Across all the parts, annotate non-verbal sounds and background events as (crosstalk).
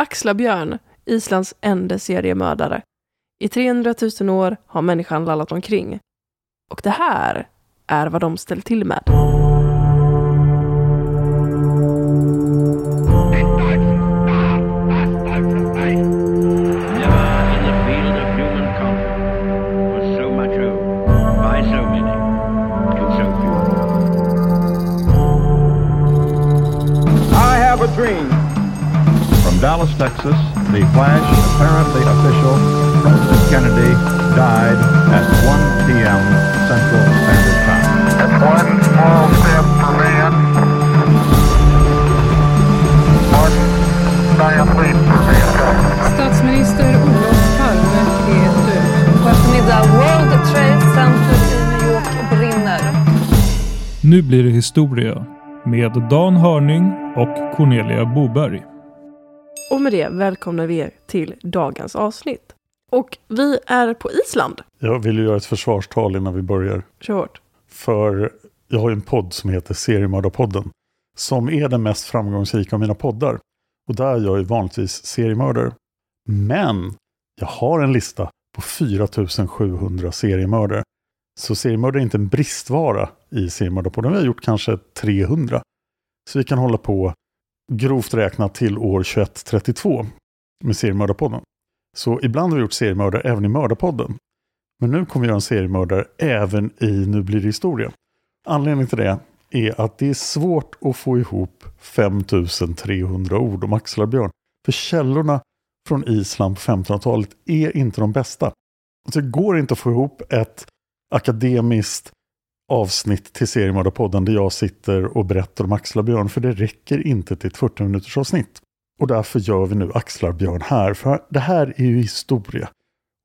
Axlabjörn, Islands enda seriemördare. I 300 000 år har människan lallat omkring. Och det här är vad de ställt till med. Dallas, Texas, the flash, apparently official, President Kennedy died at 1 p.m. Central Standard Time. That's one small step for man. One giant leap for mankind. Statsminister Olof Palme är död. På eftermiddag, World Trade Center i New York brinner. Nu blir det historia med Dan Hörning och Cornelia Boberg. Och med det välkomnar vi er till dagens avsnitt. Och vi är på Island. Jag vill ju göra ett försvarstal innan vi börjar. Kör hårt. För jag har ju en podd som heter Seriemördarpodden. Som är den mest framgångsrika av mina poddar. Och där är jag ju vanligtvis seriemördare. Men jag har en lista på 4700 seriemördare. Så seriemördare är inte en bristvara i Seriemördarpodden. Vi har gjort kanske 300. Så vi kan hålla på grovt räknat till år 2132 med Seriemördarpodden. Så ibland har vi gjort seriemördare även i Mördarpodden. Men nu kommer vi göra en seriemördare även i Nu blir det historia. Anledningen till det är att det är svårt att få ihop 5300 ord om Axlar-Björn. För källorna från Island på 1500-talet är inte de bästa. Så det går inte att få ihop ett akademiskt avsnitt till Seriemördarpodden där jag sitter och berättar om Axlar-Björn för det räcker inte till ett 40 minuters avsnitt. Och därför gör vi nu Axlar-Björn här, för det här är ju historia.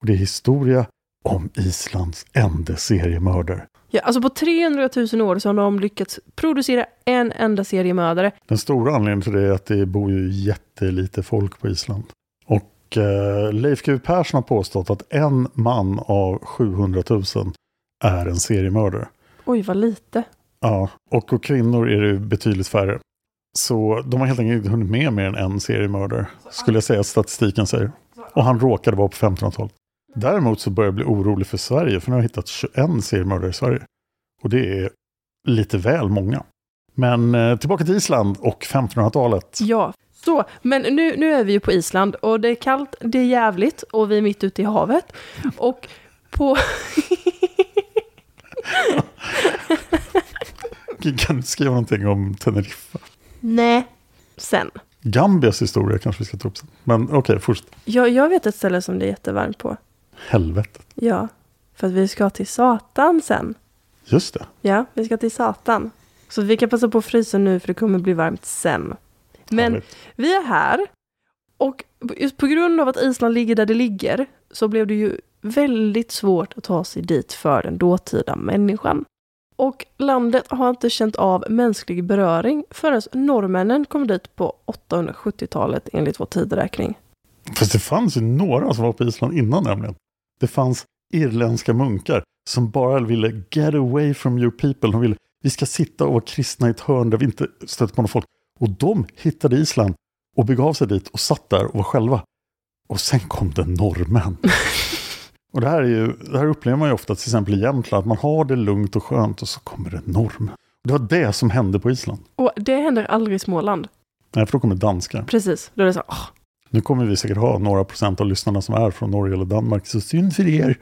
Och det är historia om Islands enda seriemördare. Ja, alltså på 300 000 år så har de lyckats producera en enda seriemördare. Den stora anledningen till det är att det bor ju jättelite folk på Island. Och eh, Leif GW Persson har påstått att en man av 700 000 är en seriemördare. Oj, vad lite. Ja, och, och kvinnor är det betydligt färre. Så de har helt enkelt inte hunnit med mer än en seriemördare, skulle jag säga att statistiken säger. Och han råkade vara på 1500-talet. Däremot så börjar jag bli orolig för Sverige, för nu har jag hittat 21 seriemördare i Sverige. Och det är lite väl många. Men eh, tillbaka till Island och 1500-talet. Ja, så, men nu, nu är vi ju på Island och det är kallt, det är jävligt och vi är mitt ute i havet. Och på... (laughs) (laughs) kan du skriva någonting om Teneriffa? Nej, sen. Gambias historia kanske vi ska ta upp sen. Men okej, okay, fortsätt. Jag, jag vet ett ställe som det är jättevarmt på. Helvetet. Ja, för att vi ska till Satan sen. Just det. Ja, vi ska till Satan. Så vi kan passa på att frysa nu för det kommer bli varmt sen. Men Härligt. vi är här. Och just på grund av att Island ligger där det ligger så blev det ju väldigt svårt att ta sig dit för den dåtida människan. Och landet har inte känt av mänsklig beröring förrän norrmännen kom dit på 870-talet enligt vår tideräkning. Fast det fanns ju några som var på Island innan nämligen. Det fanns irländska munkar som bara ville get away from your people. De ville, vi ska sitta och vara kristna i ett hörn där vi inte stöter på något folk. Och de hittade Island och begav sig dit och satt där och var själva. Och sen kom det norrmän. (laughs) och det här, är ju, det här upplever man ju ofta till exempel i Jämtland, att man har det lugnt och skönt och så kommer det norrmän. Det var det som hände på Island. Och det händer aldrig i Småland. Nej, för då kommer danskar. Precis, då är det så åh, Nu kommer vi säkert ha några procent av lyssnarna som är från Norge eller Danmark, så synd för er.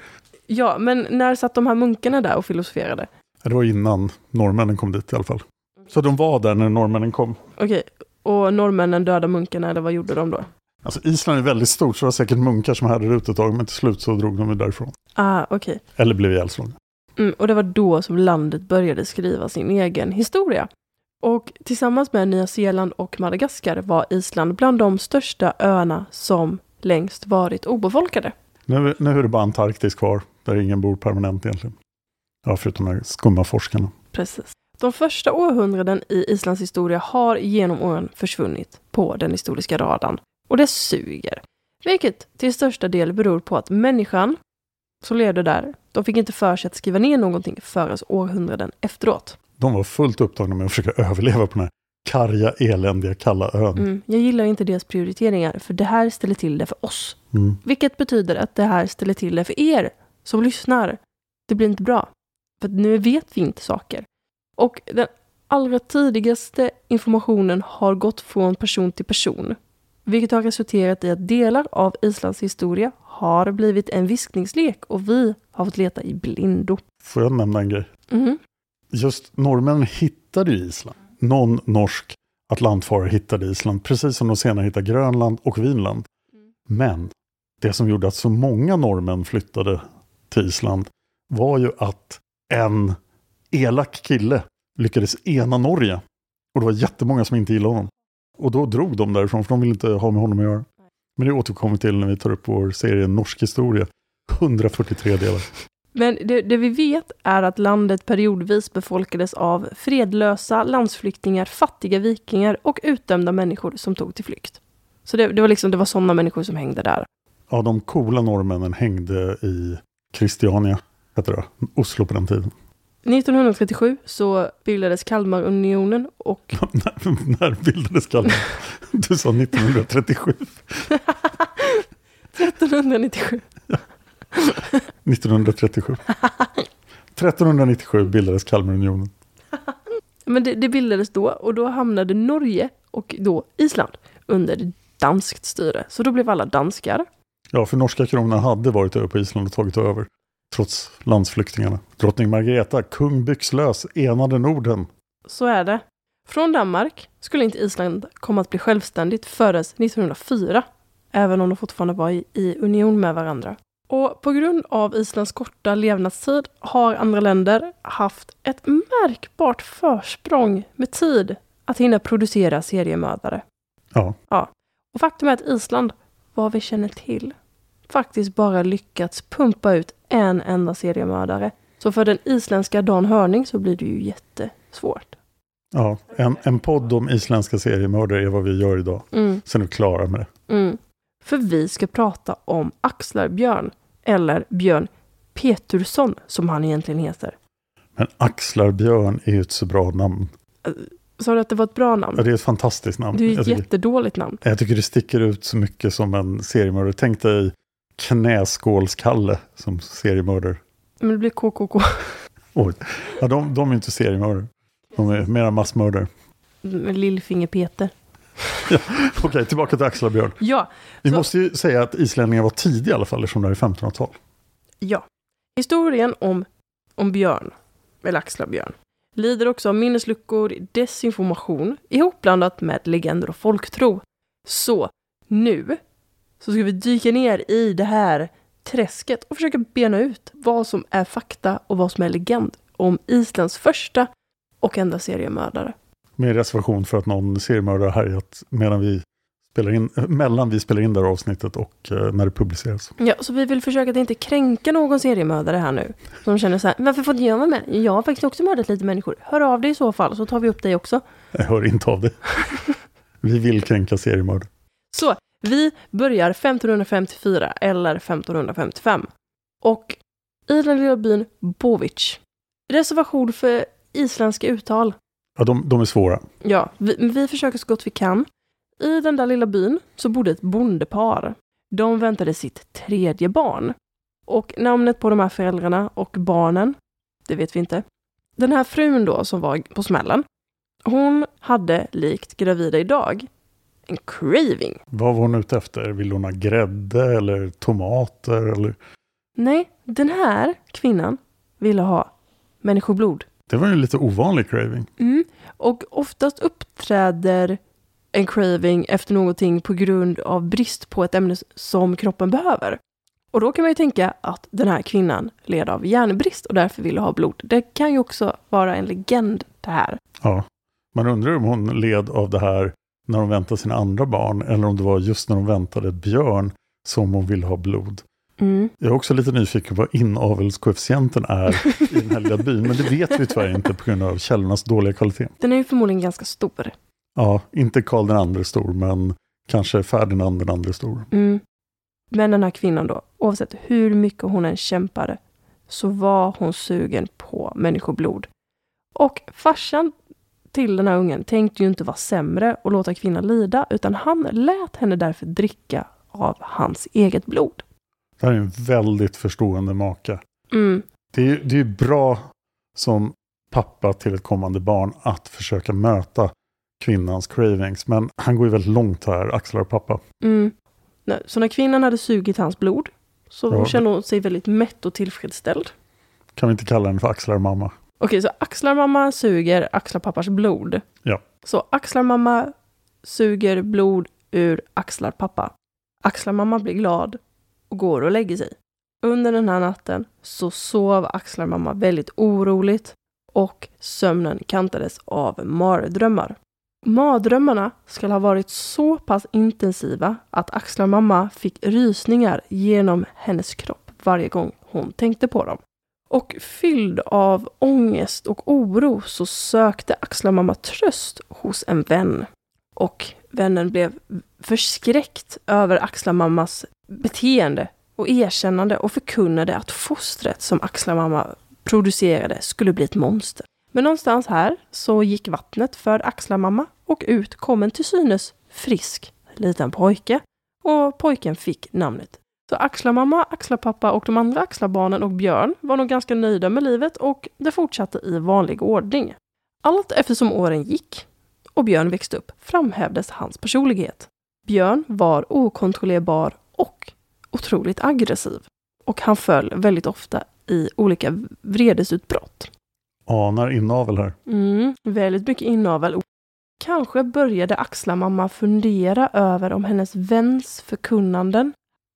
Ja, men när satt de här munkarna där och filosoferade? Ja, Det var innan norrmännen kom dit i alla fall. Så de var där när norrmännen kom. Okej, och norrmännen döda munkarna, eller vad gjorde de då? Alltså Island är väldigt stort så det var säkert munkar som hade det ut ett tag men till slut så drog de ju därifrån. Ah, okej. Eller blev ihjälslagna. Mm, och det var då som landet började skriva sin egen historia. Och tillsammans med Nya Zeeland och Madagaskar var Island bland de största öarna som längst varit obefolkade. Nu, nu är det bara Antarktis kvar där ingen bor permanent egentligen. Ja, förutom de skumma forskarna. Precis. De första århundraden i Islands historia har genom åren försvunnit på den historiska radarn. Och det suger. Vilket till största del beror på att människan som levde där, de fick inte för sig att skriva ner någonting förrän århundraden efteråt. De var fullt upptagna med att försöka överleva på den här karga, eländiga, kalla ön. Mm. Jag gillar inte deras prioriteringar, för det här ställer till det för oss. Mm. Vilket betyder att det här ställer till det för er som lyssnar. Det blir inte bra. För nu vet vi inte saker. Och den allra tidigaste informationen har gått från person till person. Vilket har resulterat i att delar av Islands historia har blivit en viskningslek och vi har fått leta i blindo. Får jag nämna en grej? Mhm. Just norrmännen hittade ju Island. Någon norsk atlantfarare hittade Island, precis som de senare hittade Grönland och Vinland. Men det som gjorde att så många norrmän flyttade till Island var ju att en elak kille lyckades ena Norge. Och det var jättemånga som inte gillade honom. Och då drog de därifrån, för de ville inte ha med honom att göra. Men det återkommer till när vi tar upp vår serie Norsk historia. 143 delar. Men det, det vi vet är att landet periodvis befolkades av fredlösa landsflyktingar, fattiga vikingar och utdömda människor som tog till flykt. Så det, det var liksom, det var sådana människor som hängde där. Ja, de coola norrmännen hängde i Christiania, heter det, Oslo på den tiden. 1937 så bildades Kalmarunionen och (laughs) när, när bildades Kalmar? (laughs) Du sa 1937. 1397. 1937. 1397 bildades Kalmarunionen. (laughs) Men det, det bildades då och då hamnade Norge och då Island under danskt styre. Så då blev alla danskar. Ja, för norska kronan hade varit över på Island och tagit över. Trots landsflyktingarna. Drottning Margareta, kung byxlös, enade Norden. Så är det. Från Danmark skulle inte Island komma att bli självständigt förrän 1904. Även om de fortfarande var i, i union med varandra. Och på grund av Islands korta levnadstid har andra länder haft ett märkbart försprång med tid att hinna producera seriemördare. Ja. Ja. Och faktum är att Island, vad vi känner till, faktiskt bara lyckats pumpa ut en enda seriemördare. Så för den isländska Dan Hörning så blir det ju jättesvårt. Ja, en, en podd om isländska seriemördare är vad vi gör idag. Mm. Sen är vi klara med det. Mm. För vi ska prata om Axlarbjörn, eller Björn Petursson som han egentligen heter. Men Axlarbjörn är ju ett så bra namn. Sa du att det var ett bra namn? Ja, det är ett fantastiskt namn. Det är Jag ett tycker, jättedåligt namn. jag tycker det sticker ut så mycket som en seriemördare. Tänk dig Knäskålskalle som seriemördare. Men det blir KKK. Oj. Ja, de, de är inte seriemördare. De är mera massmördare. Lillfinger-Peter. Okej, tillbaka till Axlarbjörn. Ja, Vi Så- måste ju säga att islänningar var tidiga i alla fall, eftersom det här är 1500-tal. ja. Historien om, om Björn, eller Axlarbjörn, lider också av minnesluckor, desinformation, ihopblandat med legender och folktro. Så nu så ska vi dyka ner i det här träsket och försöka bena ut vad som är fakta och vad som är legend om Islands första och enda seriemördare. Med reservation för att någon seriemördare har härjat medan vi spelar in, (laughs) mellan vi spelar in det här avsnittet och eh, när det publiceras. Ja, så vi vill försöka att inte kränka någon seriemördare här nu. Som känner så här, varför får inte jag vara med? Jag har faktiskt också mördat lite människor. Hör av dig i så fall, så tar vi upp dig också. Jag hör inte av det. (laughs) vi vill kränka seriemördare. Så, vi börjar 1554 eller 1555. Och i den lilla byn Bovic. Reservation för isländska uttal. Ja, de, de är svåra. Ja, vi, vi försöker så gott vi kan. I den där lilla byn så bodde ett bondepar. De väntade sitt tredje barn. Och namnet på de här föräldrarna och barnen, det vet vi inte. Den här frun då som var på smällen, hon hade likt gravida idag en craving. Vad var hon ute efter? Vill hon ha grädde eller tomater? Eller? Nej, den här kvinnan ville ha människoblod. Det var ju en lite ovanlig craving. Mm. Och oftast uppträder en craving efter någonting på grund av brist på ett ämne som kroppen behöver. Och då kan man ju tänka att den här kvinnan led av järnbrist och därför ville ha blod. Det kan ju också vara en legend det här. Ja, man undrar om hon led av det här när hon väntade sina andra barn eller om det var just när hon väntade ett björn som hon ville ha blod. Mm. Jag är också lite nyfiken på vad inavelskoefficienten är i den här lilla (laughs) byn, men det vet vi tyvärr inte på grund av källornas dåliga kvalitet. Den är ju förmodligen ganska stor. Ja, inte Karl den andre stor, men kanske Ferdinand den andre stor. Mm. Men den här kvinnan då, oavsett hur mycket hon än kämpade, så var hon sugen på människoblod. Och farsan till den här ungen tänkte ju inte vara sämre och låta kvinnan lida, utan han lät henne därför dricka av hans eget blod. Det här är en väldigt förstående maka. Mm. Det är, det är bra som pappa till ett kommande barn att försöka möta kvinnans cravings. Men han går ju väldigt långt här, axlar pappa. Mm. Så när kvinnan hade sugit hans blod så Ja. kände hon sig väldigt mätt och tillfredsställd. Kan vi inte kalla henne för axlar mamma? Okej, så axlar mamma suger axlar pappas blod. Ja. Så axlar mamma suger blod ur axlar pappa. Axlar mamma blir glad och går och lägger sig. Under den här natten så sov axlar mamma väldigt oroligt och sömnen kantades av mardrömmar. Mardrömmarna ska ha varit så pass intensiva att axlar mamma fick rysningar genom hennes kropp varje gång hon tänkte på dem. Och fylld av ångest och oro så sökte axlarmamma tröst hos en vän. Och vännen blev förskräckt över axlarmammas beteende och erkännande och förkunnade att fostret som axlarmamma producerade skulle bli ett monster. Men någonstans här så gick vattnet för axlarmamma och ut kom en till synes frisk liten pojke. Och pojken fick namnet så Axlarmamma, Axlarpappa och de andra Axlarbarnen och Björn var nog ganska nöjda med livet och det fortsatte i vanlig ordning. Allt eftersom åren gick och Björn växte upp framhävdes hans personlighet. Björn var okontrollerbar och otroligt aggressiv. Och han föll väldigt ofta i olika vredesutbrott. Anar inavel här. Mm, väldigt mycket inavel. Kanske började Axlarmamma fundera över om hennes väns förkunnanden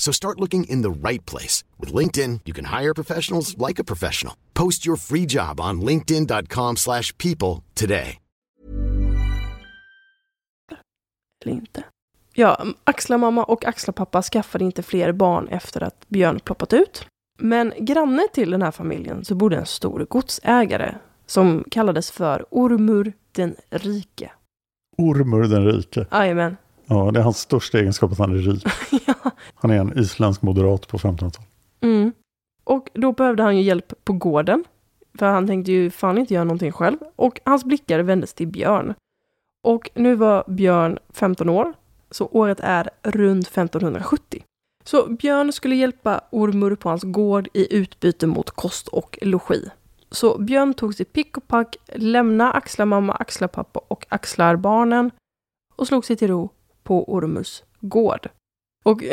So start looking in the right place. With LinkedIn, you can hire professionals like a professional. Post your free job on linkedin.com slash people today. Eller inte. Ja, Axlarmamma och Axlarpappa skaffade inte fler barn efter att Björn ploppat ut. Men granne till den här familjen så bodde en stor godsägare som kallades för Ormur den rike. Ormur den rike. Jajamän. Ja, det är hans största egenskap att han är rik. (laughs) ja. Han är en isländsk moderat på 1500-talet. Mm. Och då behövde han ju hjälp på gården. För han tänkte ju fan inte göra någonting själv. Och hans blickar vändes till Björn. Och nu var Björn 15 år. Så året är runt 1570. Så Björn skulle hjälpa Ormur på hans gård i utbyte mot kost och logi. Så Björn tog sitt pick och pack, lämnade axlarmamma, axlarpappa och axlarbarnen och slog sig till ro på Ormurs gård. Och (laughs)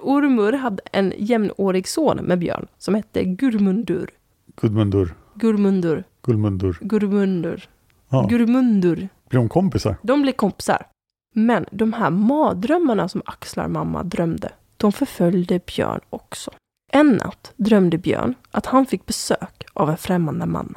Ormur hade en jämnårig son med Björn som hette Gurmundur. Gudmundur. Gurmundur. Gulmundur. Gurmundur. Ja. Gurmundur. Blir de kompisar? De blev kompisar. Men de här mardrömmarna som Axlar mamma drömde, de förföljde Björn också. En natt drömde Björn att han fick besök av en främmande man.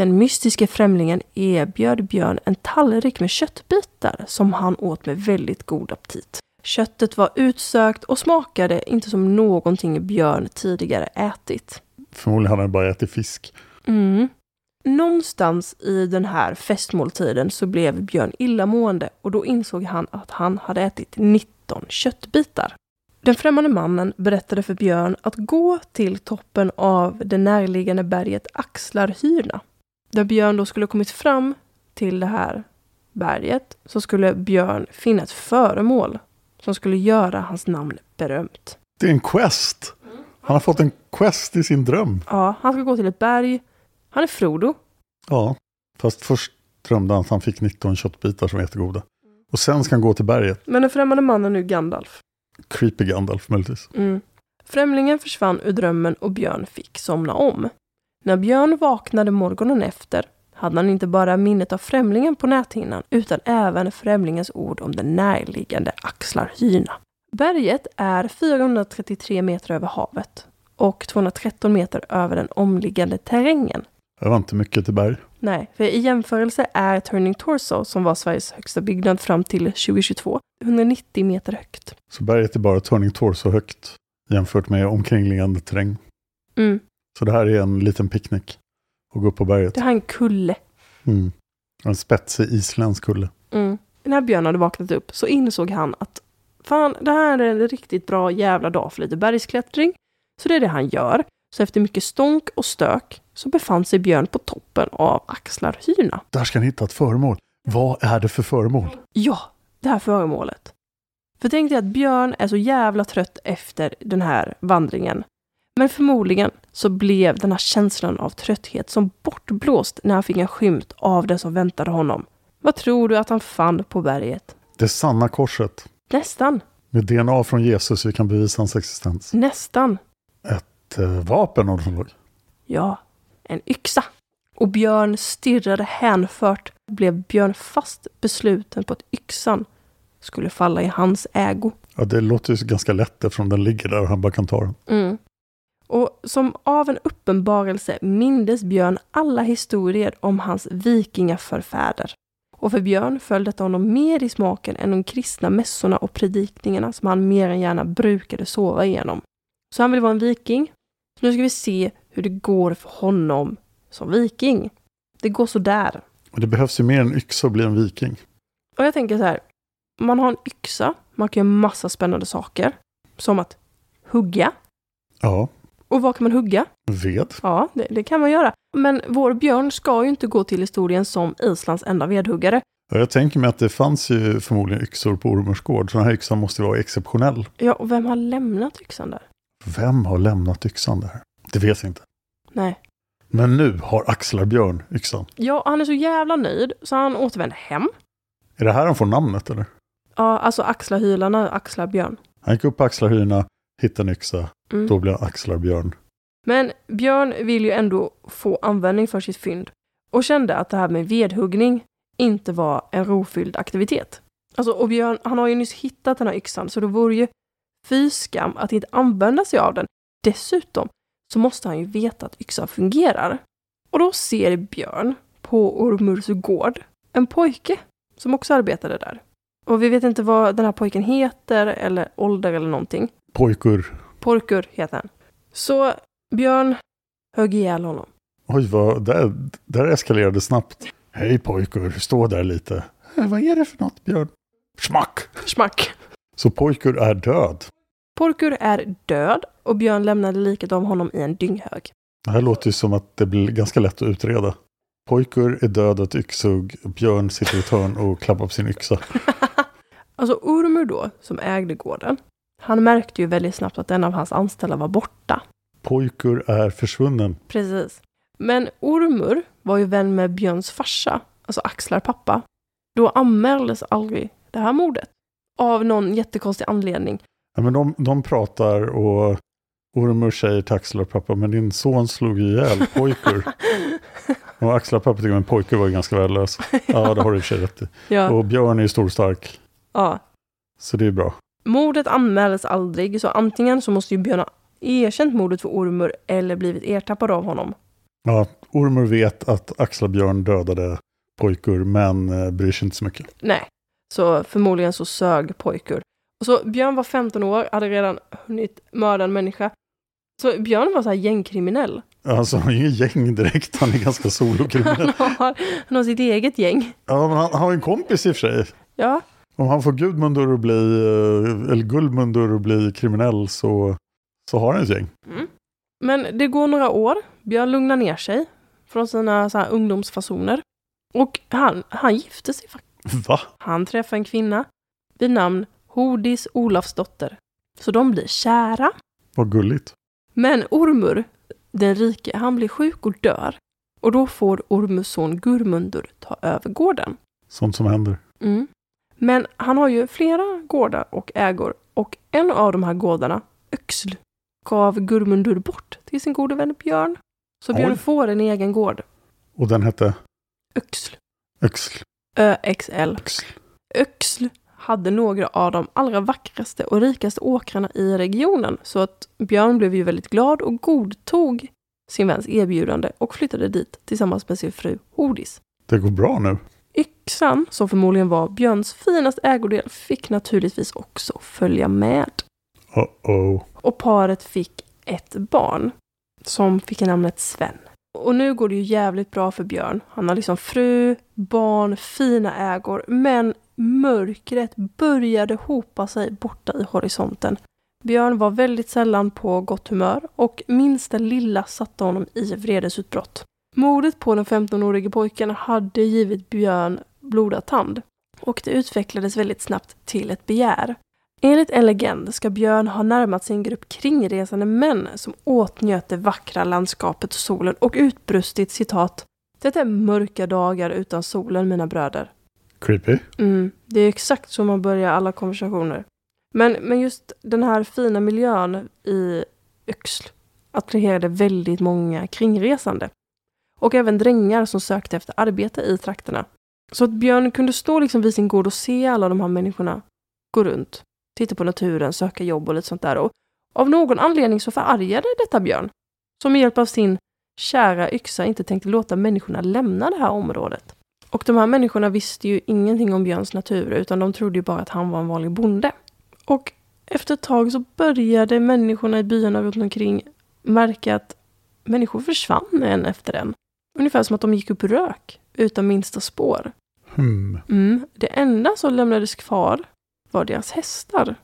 Den mystiska främlingen erbjöd Björn en tallrik med köttbitar som han åt med väldigt god aptit. Köttet var utsökt och smakade inte som någonting Björn tidigare ätit. Förmodligen hade han bara ätit fisk. Mm. Någonstans i den här festmåltiden så blev Björn illamående och då insåg han att han hade ätit 19 köttbitar. Den främmande mannen berättade för Björn att gå till toppen av det närliggande berget Axlarhyrna. Där Björn då skulle kommit fram till det här berget så skulle Björn finna ett föremål som skulle göra hans namn berömt. Det är en quest! Han har fått en quest i sin dröm. Ja, han ska gå till ett berg. Han är Frodo. Ja, fast först drömde han att han fick 19 köttbitar som var jättegoda. Och sen ska han gå till berget. Men den främmande mannen är nu Gandalf. Creepy Gandalf möjligtvis. Mm. Främlingen försvann ur drömmen och Björn fick somna om. När Björn vaknade morgonen efter hade han inte bara minnet av främlingen på näthinnan utan även främlingens ord om den närliggande Axlarhyna. Berget är 433 meter över havet och 213 meter över den omliggande terrängen. Det var inte mycket till berg. Nej, för i jämförelse är Turning Torso, som var Sveriges högsta byggnad fram till 2022, 190 meter högt. Så berget är bara Turning Torso högt jämfört med omkringliggande terräng. Mm. Så det här är en liten picknick. Och gå upp på berget. Det här är en kulle. Mm. En spetsig isländsk kulle. Mm. När Björn hade vaknat upp så insåg han att fan, det här är en riktigt bra jävla dag för lite bergsklättring. Så det är det han gör. Så efter mycket stånk och stök så befann sig Björn på toppen av Axlarhyna. Där ska han hitta ett föremål. Vad är det för föremål? Ja, det här föremålet. För tänk dig att Björn är så jävla trött efter den här vandringen. Men förmodligen så blev den här känslan av trötthet som bortblåst när han fick en skymt av det som väntade honom. Vad tror du att han fann på berget? Det sanna korset. Nästan. Med DNA från Jesus vi kan bevisa hans existens. Nästan. Ett eh, vapen av något slag. Ja, en yxa. Och Björn stirrade hänfört. Blev Björn fast besluten på att yxan skulle falla i hans ägo. Ja, det låter ju ganska lätt eftersom den ligger där och han bara kan ta den. Mm. Och som av en uppenbarelse mindes Björn alla historier om hans vikingaförfäder. Och för Björn föll detta honom mer i smaken än de kristna mässorna och predikningarna som han mer än gärna brukade sova igenom. Så han vill vara en viking. Så nu ska vi se hur det går för honom som viking. Det går sådär. Och det behövs ju mer än yxa att bli en viking. Och jag tänker så här, man har en yxa, man kan göra massa spännande saker. Som att hugga. Ja, Och vad kan man hugga? ved. Ja, det, det kan man göra. Men vår björn ska ju inte gå till historien som Islands enda vedhuggare. Ja, jag tänker mig att det fanns ju förmodligen yxor på Ormers gård. Så den här yxan måste vara exceptionell. Ja, och vem har lämnat yxan där? Vem har lämnat yxan där? Det vet jag inte. Nej. Men nu har Axlarbjörn yxan. Ja, han är så jävla nöjd så han återvänder hem. Är det här han får namnet eller? Ja, alltså axlarhylarna, axlarbjörn. Han gick upp på Axlarhyrna, hittade en yxa. Mm. Då blev han Axlarbjörn. Men Björn vill ju ändå få användning för sitt fynd och kände att det här med vedhuggning inte var en rofylld aktivitet. Alltså, och Björn, han har ju nyss hittat den här yxan så det vore ju fy skam att inte använda sig av den. Dessutom så måste han ju veta att yxan fungerar. Och då ser Björn på Ormurs gård en pojke som också arbetade där. Och vi vet inte vad den här pojken heter eller ålder eller någonting. Pojkur. Porkur heter han. Så Björn högg ihjäl honom. Oj, vad, där, där eskalerade snabbt. Hej pojkur, stå där lite. "Eh, Vad är det för något Björn? Schmack! Schmack! Så pojkur är död. Porkur är död och Björn lämnade liket av honom i en dynghög. Det här låter ju som att det blir ganska lätt att utreda. Pojkur är död av ett yxhugg. Björn sitter i ett hörn och klappar på sin yxa. (laughs) Alltså Ormur då, som ägde gården, han märkte ju väldigt snabbt att en av hans anställda var borta. Pojkur är försvunnen. Precis. Men Ormur var ju vän med Björns farsa, alltså Axlar pappa. Då anmäldes aldrig det här mordet. Av någon jättekonstig anledning. Ja, men de, de pratar och Ormur säger till Axlarpappa, men din son slog ihjäl pojkur. (laughs) och Axlarpappa tycker att pojkur var ju ganska värdelös. (laughs) Ja, det har du i och för sig rätt i. Ja. Och Björn är ju stor och stark. Ja. Så det är bra. Mordet anmäldes aldrig, så antingen så måste ju Björn ha erkänt mordet för Ormur eller blivit ertappad av honom. Ja, Ormur vet att Axlarbjörn dödade pojkur, men eh, bryr sig inte så mycket. Nej, så förmodligen så sög pojkur. Och så Björn var 15 år, hade redan hunnit mörda en människa. Så Björn var så här gängkriminell. Alltså, han är ju ingen gäng direkt, han är ganska solokriminell. Han (laughs) har, han har sitt eget gäng. Ja, men han, han har en kompis i och för sig. Ja, Om han får Gudmundur att bli, eh, eller Guldmundur att bli kriminell så, så har han ett gäng. men det går några år. Björn lugnar ner sig från sina så här ungdomsfasoner. Och han, han gifte sig faktiskt. Va? Han träffar en kvinna vid namn Hodis Olafsdotter. Så de blir kära. Vad gulligt. Men Ormur, den rike, han blir sjuk och dör. Och då får Ormurs son Gurmundur ta över gården. Sånt som händer. Mm. Men han har ju flera gårdar och ägor och en av de här gårdarna, Öxl, gav Gurmundur bort till sin gode vän Björn. Så Björn Oj. får en egen gård. Och den hette Öxl. Öxl. ÖXL. Öxl hade några av de allra vackraste och rikaste åkrarna i regionen. Så att Björn blev ju väldigt glad och godtog sin väns erbjudande och flyttade dit tillsammans med sin fru Hodis. Det går bra nu. Yxan, som förmodligen var Björns finaste ägodel, fick naturligtvis också följa med. Uh-oh. Och paret fick ett barn som fick namnet Sven. Och nu går det ju jävligt bra för Björn. Han har liksom fru, barn, fina ägor, men mörkret började hopa sig borta i horisonten. Björn var väldigt sällan på gott humör och minsta lilla satte honom i vredesutbrott. Mordet på den 15-årige pojken hade givit Björn blodad tand och det utvecklades väldigt snabbt till ett begär. Enligt en legend ska Björn ha närmat sig en grupp kringresande män som åtnjöt det vackra landskapet och solen och utbrustit citat Det är mörka dagar utan solen mina bröder. Creepy. Mm, det är exakt så man börjar alla konversationer. Men, men just den här fina miljön i Yxl attraherade väldigt många kringresande. Och även drängar som sökte efter arbete i trakterna. Så att Björn kunde stå liksom vid sin gård och se alla de här människorna gå runt, titta på naturen, söka jobb och lite sånt där. Och av någon anledning så förargade detta Björn, som med hjälp av sin kära yxa inte tänkte låta människorna lämna det här området. Och de här människorna visste ju ingenting om Björns natur, utan de trodde ju bara att han var en vanlig bonde. Och efter ett tag så började människorna i byarna runt omkring märka att människor försvann en efter en. ungefär som att de gick upp i rök utan minsta spår. Hmm. Mm. Det enda som lämnades kvar var deras hästar.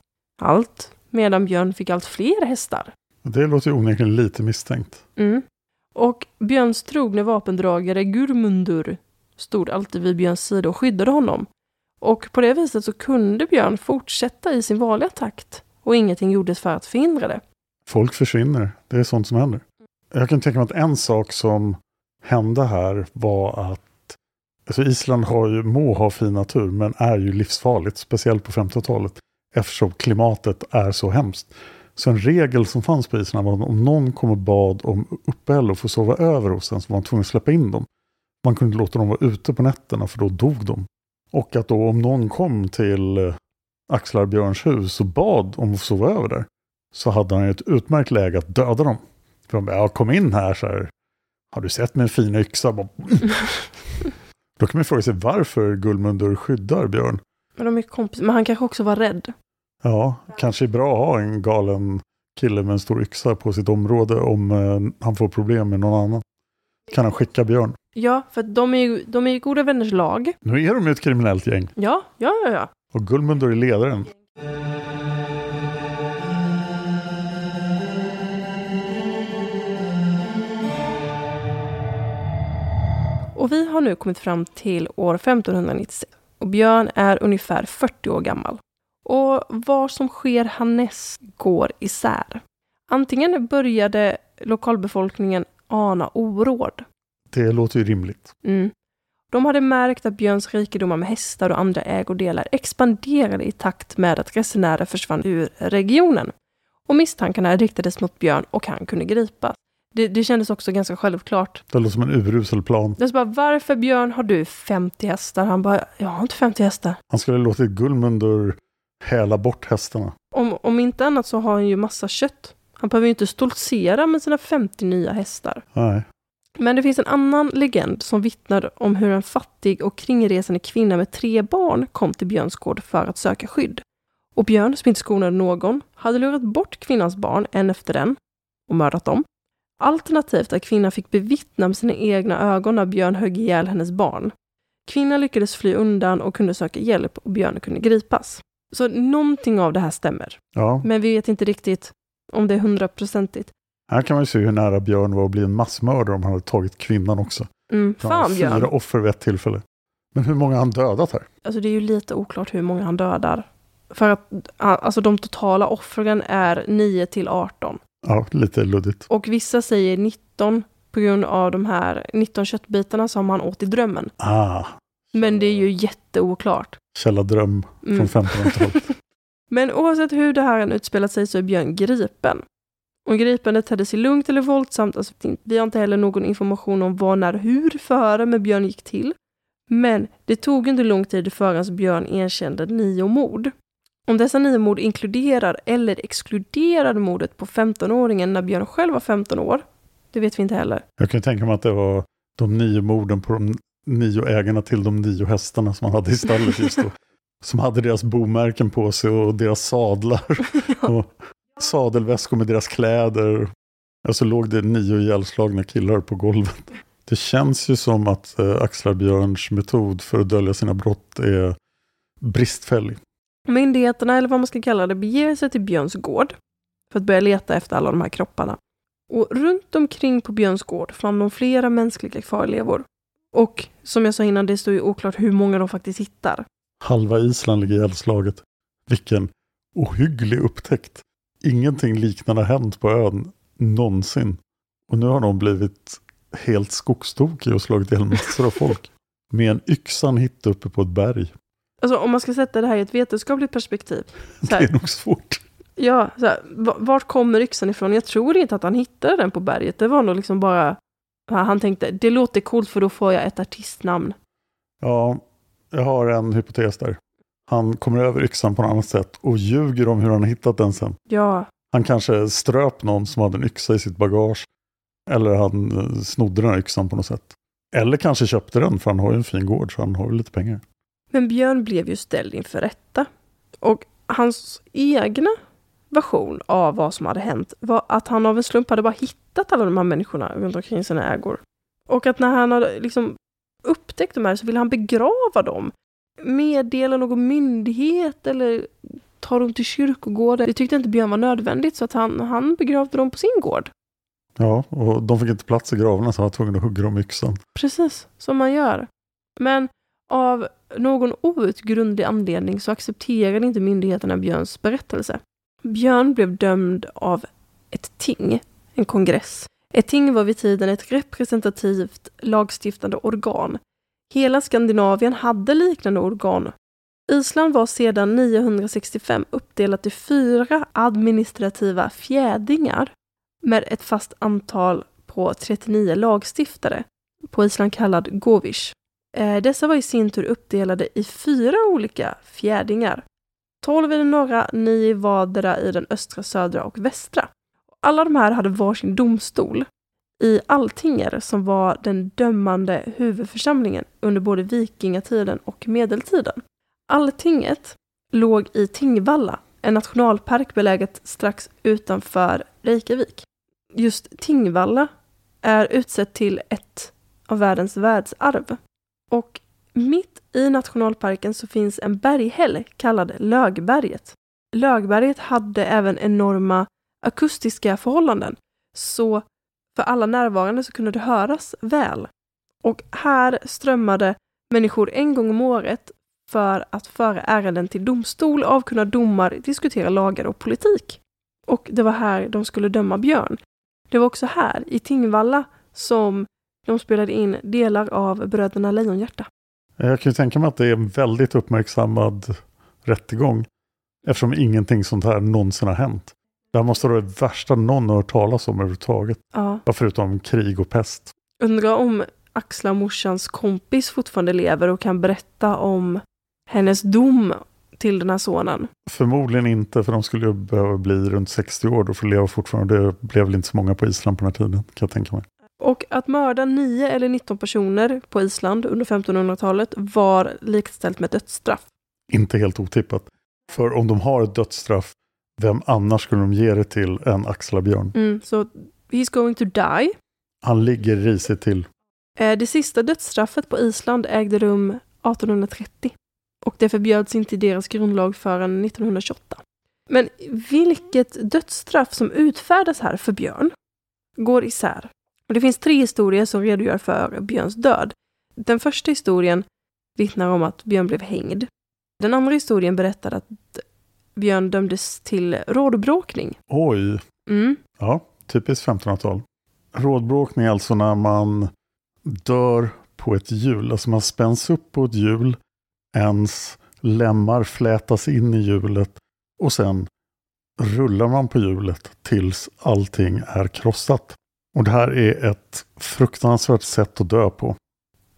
Allt medan Björn fick allt fler hästar. Det låter ju onekligen lite misstänkt. Mm. Och Björns trogne vapendragare Gurmundur stod alltid vid Björns sida och skyddade honom. Och på det viset så kunde Björn fortsätta i sin vanliga takt och ingenting gjordes för att förhindra det. Folk försvinner, det är sånt som händer. Jag kan tänka mig att en sak som hände här var att alltså Island har ju, må ha fin natur men är ju livsfarligt, speciellt på 50-talet eftersom klimatet är så hemskt. Så en regel som fanns på Island var att om någon kom och bad om uppehälle och få sova över hos en så var man tvungen att släppa in dem. Man kunde inte låta dem vara ute på nätterna för då dog de. Och att då om någon kom till eh, Axlar Björns hus och bad om att få sova över där så hade han ett utmärkt läge att döda dem. För de bara, ja, kom in här så här. Har du sett min fina yxa? (laughs) Då kan man fråga sig varför Gullmundur skyddar Björn. Men de är kompis, men han kanske också var rädd. Ja, kanske är bra att ha en galen kille med en stor yxa på sitt område om eh, han får problem med någon annan. Kan han skicka Björn? Ja, för att de är ju de är ju goda vänners lag. Nu är de ju ett kriminellt gäng. Ja, ja, ja, ja. Och Gullmundur är ledaren. Och vi har nu kommit fram till år 1596. Och Björn är ungefär 40 år gammal. Och vad som sker härnäst går isär. Antingen började lokalbefolkningen ana oråd. Det låter ju rimligt. Mm. De hade märkt att Björns rikedomar med hästar och andra ägodelar expanderade i takt med att resenärer försvann ur regionen. Och misstankarna riktades mot Björn och han kunde gripas. Det, det kändes också ganska självklart. Det låter som en urusel plan. Jag bara, varför Björn har du 50 hästar? Han bara, jag har inte 50 hästar. Han skulle låtit Gullmundur häla bort hästarna. Om, om inte annat så har han ju massa kött. Han behöver ju inte stoltsera med sina 50 nya hästar. Nej. Men det finns en annan legend som vittnar om hur en fattig och kringresande kvinna med tre barn kom till Björns gård för att söka skydd. Och Björn, som inte skonade någon, hade lurat bort kvinnans barn en efter en och mördat dem. Alternativt att kvinnan fick bevittna med sina egna ögon när Björn högg ihjäl hennes barn. Kvinnan lyckades fly undan och kunde söka hjälp och Björn kunde gripas. Så någonting av det här stämmer. Ja. Men vi vet inte riktigt om det är hundraprocentigt. Här kan man ju se hur nära Björn var att bli en massmördare om han hade tagit kvinnan också. Mm, Han fan Fyra Björn. offer vid ett tillfälle. Men hur många har han dödat här? Alltså det är ju lite oklart hur många han dödar. För att alltså de totala offren är 9 till 18. Ja, lite luddigt. Och vissa säger 19 på grund av de här 19 köttbitarna som han åt i drömmen. Ah, Men det är ju jätteoklart. källardröm Mm. från 1500-talet. (laughs) Men oavsett hur det här utspelat sig så är Björn gripen. Och gripandet hade sig lugnt eller våldsamt. Alltså, vi har inte heller någon information om vad, när, hur före med Björn gick till. Men det tog inte lång tid förrän Björn erkände nio mord. Om dessa nio mord inkluderar eller exkluderar mordet på 15-åringen när Björn själv var 15 år, det vet vi inte heller. Jag kan tänka mig att det var de nio morden på de nio ägarna till de nio hästarna som han hade i stallet just då. (laughs) Som hade deras bomärken på sig och deras sadlar. (laughs) och sadelväskor med deras kläder. Och så låg det nio ihjälslagna killar på golvet. Det känns ju som att eh, Axlar Björns metod för att dölja sina brott är bristfällig. Myndigheterna, eller vad man ska kalla det, beger sig till Björns gård för att börja leta efter alla de här kropparna. Och runt omkring på Björns gård fann de flera mänskliga kvarlevor. Och som jag sa innan, det står ju oklart hur många de faktiskt hittar. Halva Island ligger ihjälslaget. Vilken ohygglig upptäckt. Ingenting liknande har hänt på ön någonsin. Och nu har de blivit helt skogstokiga och slagit ihjäl massor av folk. Med en yxan hitta uppe på ett berg. Alltså om man ska sätta det här i ett vetenskapligt perspektiv. Så Det här, är nog svårt. ja, så här, va- vart kommer yxan ifrån? Jag tror inte att han hittade den på berget. Det var nog liksom bara... Han tänkte, det låter coolt för då får jag ett artistnamn. Ja, jag har en hypotes där. Han kommer över yxan på något annat sätt och ljuger om hur han har hittat den sen. Ja, Han kanske ströp någon som hade en yxa i sitt bagage. Eller han eh, snodde den här yxan på något sätt. Eller kanske köpte den för han har ju en fin gård så han har ju lite pengar. Men Björn blev ju ställd inför rätta. Och hans egna version av vad som hade hänt var att han av en slump hade bara hittat alla de här människorna runt omkring sina ägor. Och att när han hade liksom upptäckt de här så ville han begrava dem. Meddela någon myndighet eller ta dem till kyrkogården. Det tyckte inte Björn var nödvändigt så att han, han begravde dem på sin gård. Ja, och de fick inte plats i gravarna så han var tvungen att hugga dem med yxan. Precis, som man gör. Men av någon outgrundlig anledning så accepterade inte myndigheterna Björns berättelse. Björn blev dömd av ett ting, en kongress. Ett ting var vid tiden ett representativt lagstiftande organ. Hela Skandinavien hade liknande organ. Island var sedan 965 uppdelat i fyra administrativa fjädingar med ett fast antal på 39 lagstiftare, på Island kallad Govish. Eh, dessa var i sin tur uppdelade i fyra olika fjärdingar. 12 i den norra, 9 i vardera i den östra, södra och västra. Alla de här hade varsin domstol i Alltinger som var den dömande huvudförsamlingen under både vikingatiden och medeltiden. Alltinget låg i Tingvalla, en nationalpark beläget strax utanför Reykjavik. Just Tingvalla är utsett till ett av världens världsarv. Och mitt i nationalparken så finns en berghäll kallad Lögberget. Lögberget hade även enorma akustiska förhållanden, så för alla närvarande så kunde det höras väl. Och här strömmade människor en gång om året för att föra ärenden till domstol, avkunna domar, diskutera lagar och politik. Och det var här de skulle döma Björn. Det var också här, i Tingvalla, som de spelade in delar av Bröderna Lejonhjärta. Jag kan ju tänka mig att det är en väldigt uppmärksammad rättegång. Eftersom ingenting sånt här någonsin har hänt. Det här måste vara det värsta någon har hört talas om överhuvudtaget. Ja. Förutom krig och pest. Undrar om Axla morsans kompis fortfarande lever och kan berätta om hennes dom till den här sonen. Förmodligen inte, för de skulle ju behöva bli runt 60 år då för att leva fortfarande. Det blev väl inte så många på Island på den här tiden, kan jag tänka mig. Och att mörda 9 eller 19 personer på Island under 1500-talet var likställt med dödsstraff. Inte helt otippat. För om de har ett dödsstraff, vem annars skulle de ge det till än Axlabjörn? Mm, så he's going to die. Han ligger risigt till. Eh, Det sista dödsstraffet på Island ägde rum 1830 och det förbjöds inte i deras grundlag förrän 1928. Men vilket dödsstraff som utfärdas här för Björn går isär. Och det finns tre historier som redogör för Björns död. Den första historien vittnar om att Björn blev hängd. Den andra historien berättar att Björn dömdes till rådbråkning. Oj, Mm. ja, typiskt 1500-tal. Rådbråkning är alltså när man dör på ett hjul. Alltså man spänns upp på ett hjul, ens lemmar flätas in i hjulet och sen rullar man på hjulet tills allting är krossat. Och det här är ett fruktansvärt sätt att dö på.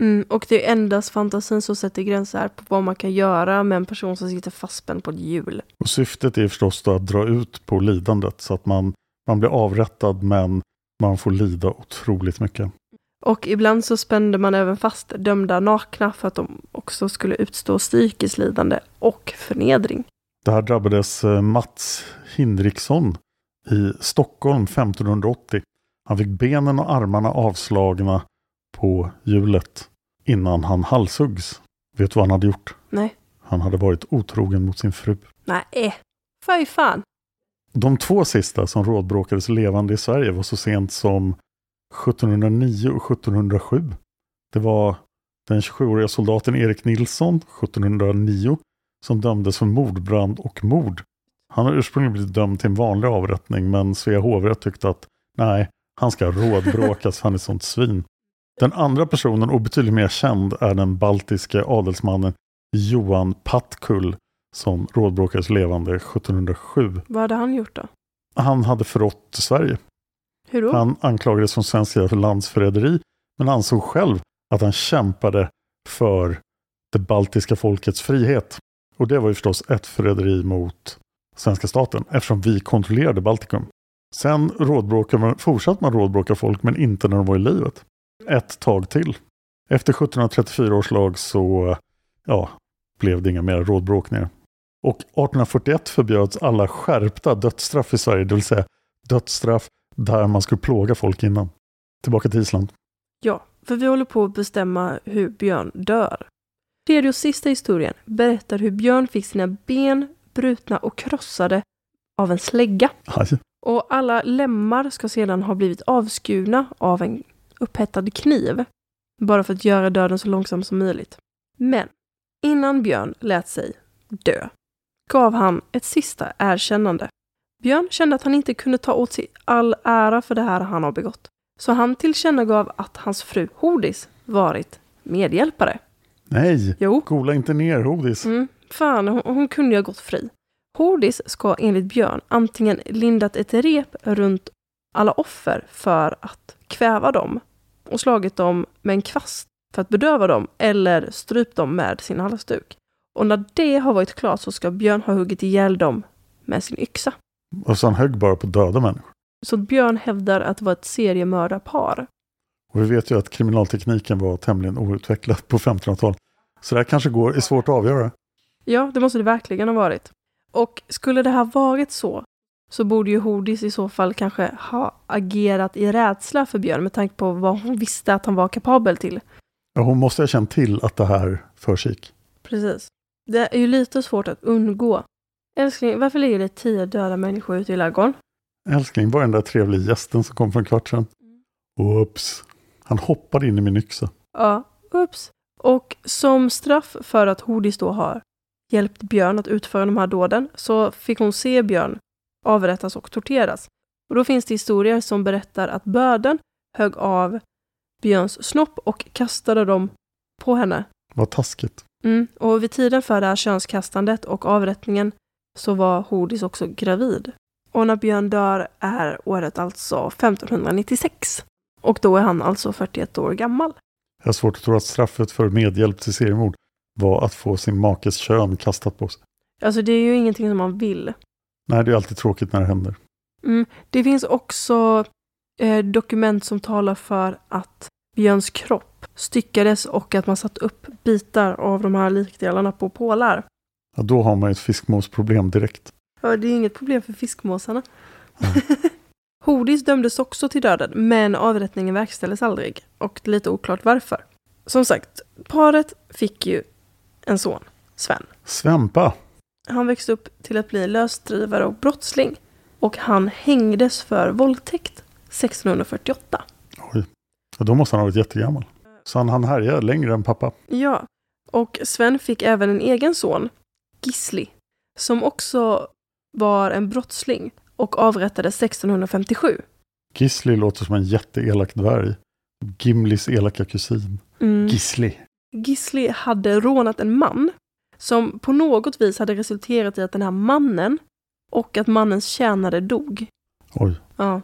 Mm, och det är endast fantasin som sätter gränser på vad man kan göra med en person som sitter fastspänd på ett hjul. Och syftet är förstås då att dra ut på lidandet så att man, man blir avrättad men man får lida otroligt mycket. Och ibland så spände man även fast dömda nakna för att de också skulle utstå psykiskt lidande och förnedring. Det här drabbades eh, Mats Hindriksson i Stockholm 1580. Han fick benen och armarna avslagna på hjulet innan han halshuggs. Vet du vad han hade gjort? Nej. Han hade varit otrogen mot sin fru. Nej, fy fan. De två sista som rådbråkades levande i Sverige var så sent som 1709 och 1707. Det var den 27-åriga soldaten Erik Nilsson 1709 som dömdes för mordbrand och mord. Han har ursprungligen blivit dömd till en vanlig avrättning men Svea hovrätt tyckte att nej, han ska rådbråkas, han är sånt svin. Den andra personen, och betydligt mer känd, är den baltiska adelsmannen Johan Pattkull som rådbråkades levande 1707. Vad hade han gjort då? Han hade förrått Sverige. Hur då? Han anklagades från svensk sida för landsförräderi men ansåg själv att han kämpade för det baltiska folkets frihet. Och det var ju förstås ett förräderi mot svenska staten eftersom vi kontrollerade Baltikum. Sen rådbråkade man, fortsatte man rådbråka folk men inte när de var i livet. Ett tag till. Efter 1734 års lag så ja, blev det inga mer rådbråkningar. Och 1841 förbjöds alla skärpta dödsstraff i Sverige, det vill säga dödsstraff där man skulle plåga folk innan. Tillbaka till Island. Ja, för vi håller på att bestämma hur Björn dör. Tredje och sista historien berättar hur Björn fick sina ben brutna och krossade av en slägga. Aj. Och alla lemmar ska sedan ha blivit avskurna av en upphettad kniv. Bara för att göra döden så långsam som möjligt. Men innan Björn lät sig dö gav han ett sista erkännande. Björn kände att han inte kunde ta åt sig all ära för det här han har begått. Så han tillkännagav att hans fru Hodis varit medhjälpare. Nej, Jo. gola inte ner Hodis. Mm, fan, hon, hon kunde ju ha gått fri. Hodis ska enligt Björn antingen lindat ett rep runt alla offer för att kväva dem och slagit dem med en kvast för att bedöva dem eller strypt dem med sin halsduk. Och när det har varit klart så ska Björn ha huggit ihjäl dem med sin yxa. Och så han högg bara på döda människor. Så Björn hävdar att det var ett seriemördarpar. Och vi vet ju att kriminaltekniken var tämligen outvecklad på 1500-talet. Så det här kanske går, är svårt att avgöra. Ja, det måste det verkligen ha varit. Och skulle det ha varit så, så borde ju Hodis i så fall kanske ha agerat i rädsla för Björn med tanke på vad hon visste att han var kapabel till. Ja, hon måste ha känt till att det här försiggick. Precis. Det är ju lite svårt att undgå. Älskling, varför ligger det tio döda människor ute i ladugården? Älskling, var den där trevliga gästen som kom för en kvart sedan? Oops. Han hoppade in i min yxa. Ja, ups. Och som straff för att Hodis då har hjälpt Björn att utföra de här dåden så fick hon se Björn avrättas och torteras. Och då finns det historier som berättar att böden högg av Björns snopp och kastade dem på henne. Vad taskigt. Mm. Och vid tiden för det här könskastandet och avrättningen så var Hodis också gravid. Och när Björn dör är året alltså 1596. Och då är han alltså 41 år gammal. Jag har svårt att tro att straffet för medhjälp till seriemord var att få sin makes kön kastat på sig. Alltså det är ju ingenting som man vill. Nej, det är alltid tråkigt när det händer. Mm. Det finns också eh, dokument som talar för att Björns kropp styckades och att man satt upp bitar av de här likdelarna på pålar. Ja, då har man ju ett fiskmåsproblem direkt. Ja, det är inget problem för fiskmåsarna. (laughs) Hodis dömdes också till döden, men avrättningen verkställdes aldrig. Och det är lite oklart varför. Som sagt, paret fick ju en son, Sven. Svämpa! Han växte upp till att bli lösdrivare och brottsling. Och han hängdes för våldtäkt 1648. Oj. Ja, då måste han ha varit jättegammal. Så han hann härja längre än pappa. Ja, och Sven fick även en egen son, Gisli, som också var en brottsling och avrättades 1657. Gisli låter som en jätteelak dvärg. Gimlis elaka kusin. Mm. Gisli. Gisli hade rånat en man som på något vis hade resulterat i att den här mannen och att mannens tjänare dog. Oj. Ja,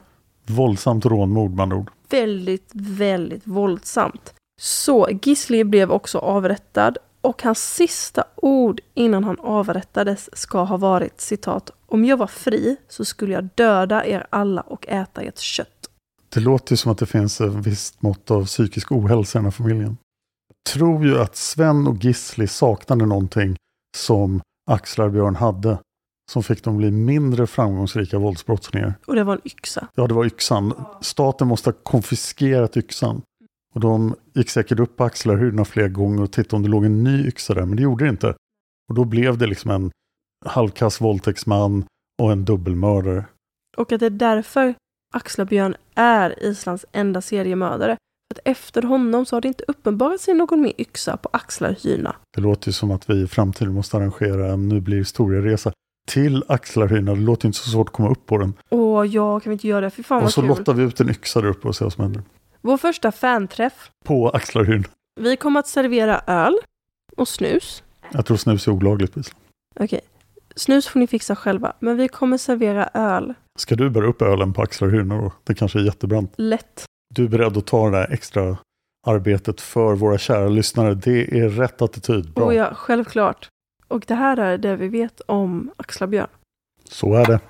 Våldsamt rånmord med andra ord. väldigt, väldigt våldsamt. Så Gisli blev också avrättad och hans sista ord innan han avrättades ska ha varit citat Om jag var fri så skulle jag döda er alla och äta ert kött. Det låter ju som att det finns ett visst mått av psykisk ohälsa i den här familjen. Tror ju att Sven och Gisli saknade någonting som Axlar-Björn hade. Som fick dem bli mindre framgångsrika våldsbrottslingar. Och det var en yxa. Ja, det var yxan. Staten måste ha konfiskerat yxan. Och de gick säkert upp på axlarhyddorna flera gånger och tittade om det låg en ny yxa där, men det gjorde det inte. Och då blev det liksom en halvkass våldtäktsman och en dubbelmördare. Och att det är därför Axlar-Björn är Islands enda seriemördare. Att efter honom så har det inte uppenbarat sig någon mer yxa på Axlarhyrna. Det låter ju som att vi i framtiden måste arrangera en Nu blir historieresa till Axlarhyrna. Det låter inte så svårt att komma upp på den. Åh ja, kan vi inte göra det? Fy fan och vad så kul. lottar vi ut en yxa där uppe och ser vad som händer. Vår första fanträff. På Axlarhyrna. Vi kommer att servera öl och snus. Jag tror snus är olagligt på Island. Okej. Snus får ni fixa själva, men vi kommer servera öl. Ska du bära upp ölen på Axlarhyrna då? Det kanske är jättebrant. Lätt. Du är beredd att ta det där extra arbetet för våra kära lyssnare. Det är rätt attityd. Bra. Och ja, självklart. Och det här är det vi vet om Axlar-Björn. Så är det.